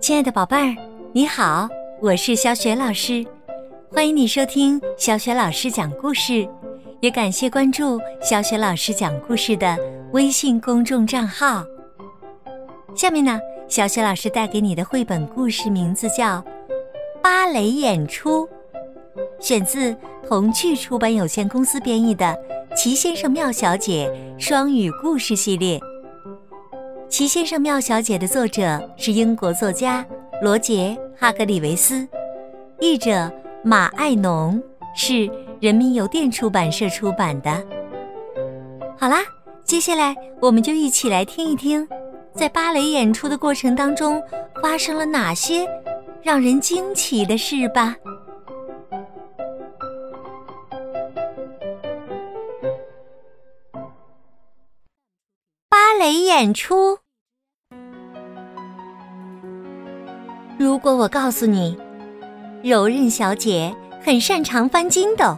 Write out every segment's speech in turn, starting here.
亲爱的宝贝儿，你好，我是小雪老师，欢迎你收听小雪老师讲故事，也感谢关注小雪老师讲故事的微信公众账号。下面呢，小雪老师带给你的绘本故事名字叫《芭蕾演出》，选自童趣出版有限公司编译的《奇先生妙小姐》双语故事系列。《奇先生妙小姐》的作者是英国作家罗杰·哈格里维斯，译者马爱农，是人民邮电出版社出版的。好啦，接下来我们就一起来听一听，在芭蕾演出的过程当中发生了哪些让人惊奇的事吧。芭蕾演出。如果我告诉你，柔韧小姐很擅长翻筋斗，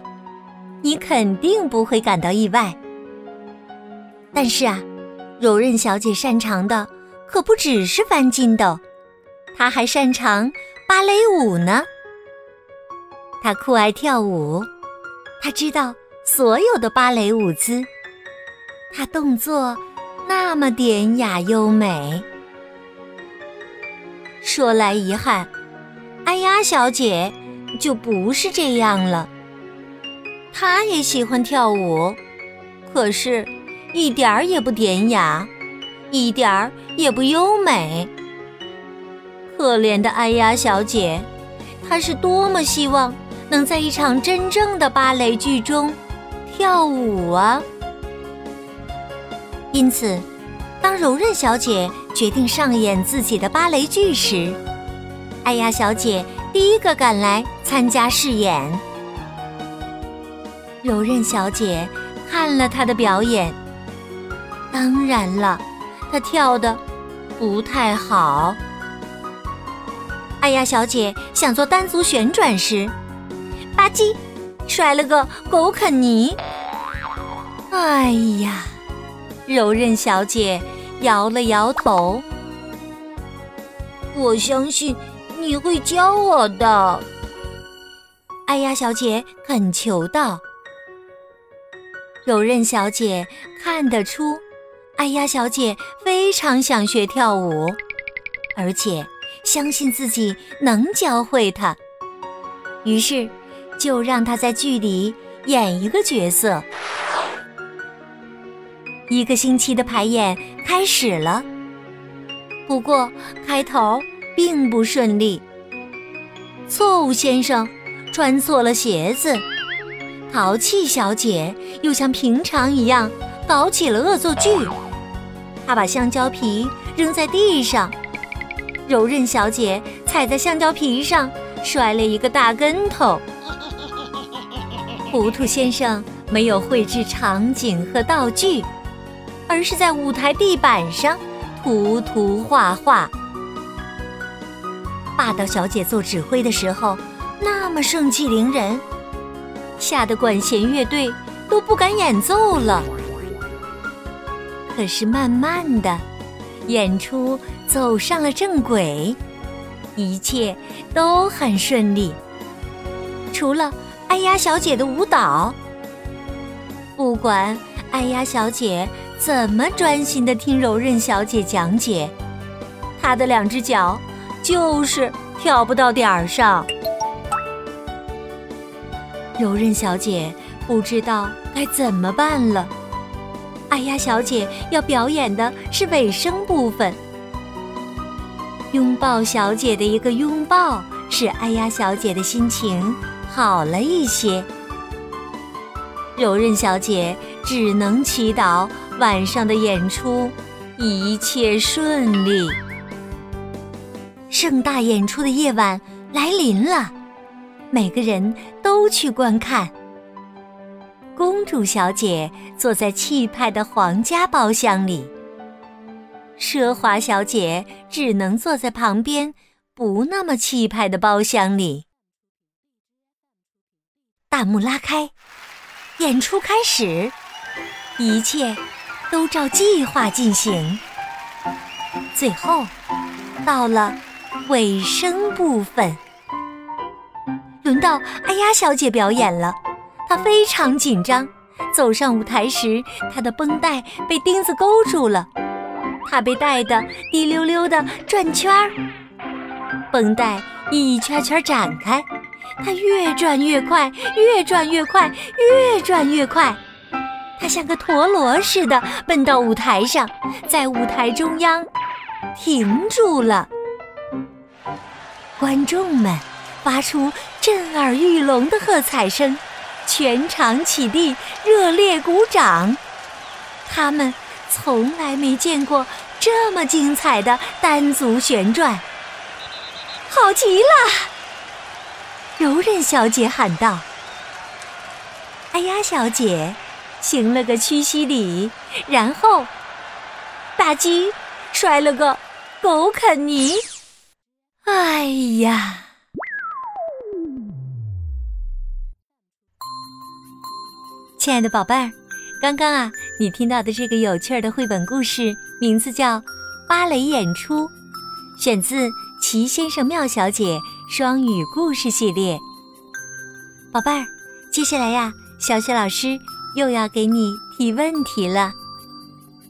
你肯定不会感到意外。但是啊，柔韧小姐擅长的可不只是翻筋斗，她还擅长芭蕾舞呢。她酷爱跳舞，她知道所有的芭蕾舞姿，她动作那么典雅优美。说来遗憾，哎呀，小姐就不是这样了。她也喜欢跳舞，可是，一点儿也不典雅，一点儿也不优美。可怜的哎呀，小姐，她是多么希望能在一场真正的芭蕾剧中跳舞啊！因此。当柔韧小姐决定上演自己的芭蕾剧时，艾雅小姐第一个赶来参加试演。柔韧小姐看了她的表演，当然了，她跳的不太好。艾雅小姐想做单足旋转时，吧唧，摔了个狗啃泥。哎呀，柔韧小姐。摇了摇头，我相信你会教我的。哎呀，小姐恳求道。柔韧小姐看得出，哎呀，小姐非常想学跳舞，而且相信自己能教会她。于是，就让她在剧里演一个角色。一个星期的排演开始了，不过开头并不顺利。错误先生穿错了鞋子，淘气小姐又像平常一样搞起了恶作剧。她把香蕉皮扔在地上，柔韧小姐踩在香蕉皮上摔了一个大跟头。糊涂先生没有绘制场景和道具。而是在舞台地板上涂涂画画。霸道小姐做指挥的时候，那么盛气凌人，吓得管弦乐队都不敢演奏了。可是慢慢的，演出走上了正轨，一切都很顺利，除了哎呀小姐的舞蹈。不管哎呀小姐。怎么专心的听柔韧小姐讲解？她的两只脚就是跳不到点儿上。柔韧小姐不知道该怎么办了。哎呀，小姐要表演的是尾声部分。拥抱小姐的一个拥抱，使哎呀小姐的心情好了一些。柔韧小姐只能祈祷。晚上的演出一切顺利。盛大演出的夜晚来临了，每个人都去观看。公主小姐坐在气派的皇家包厢里，奢华小姐只能坐在旁边不那么气派的包厢里。大幕拉开，演出开始，一切。都照计划进行。最后，到了尾声部分，轮到哎呀小姐表演了。她非常紧张，走上舞台时，她的绷带被钉子勾住了，她被带得滴溜溜的转圈儿。绷带一圈圈展开，她越转越快，越转越快，越转越快。他像个陀螺似的奔到舞台上，在舞台中央停住了。观众们发出震耳欲聋的喝彩声，全场起立，热烈鼓掌。他们从来没见过这么精彩的单足旋转，好极了！柔韧小姐喊道：“哎呀，小姐！”行了个屈膝礼，然后大鸡摔了个狗啃泥。哎呀！亲爱的宝贝儿，刚刚啊，你听到的这个有趣的绘本故事，名字叫《芭蕾演出》，选自《齐先生妙小姐》双语故事系列。宝贝儿，接下来呀，小雪老师。又要给你提问题了。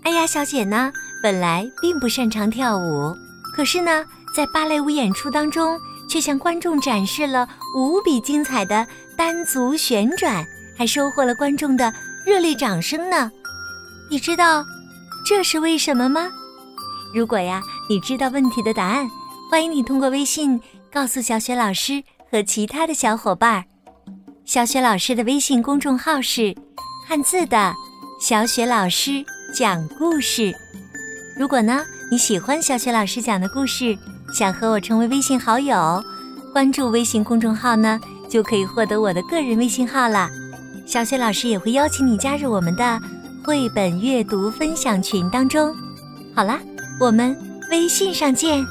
哎呀，小姐呢，本来并不擅长跳舞，可是呢，在芭蕾舞演出当中，却向观众展示了无比精彩的单足旋转，还收获了观众的热烈掌声呢。你知道这是为什么吗？如果呀，你知道问题的答案，欢迎你通过微信告诉小雪老师和其他的小伙伴。小雪老师的微信公众号是。汉字的小雪老师讲故事。如果呢你喜欢小雪老师讲的故事，想和我成为微信好友，关注微信公众号呢，就可以获得我的个人微信号了。小雪老师也会邀请你加入我们的绘本阅读分享群当中。好啦，我们微信上见。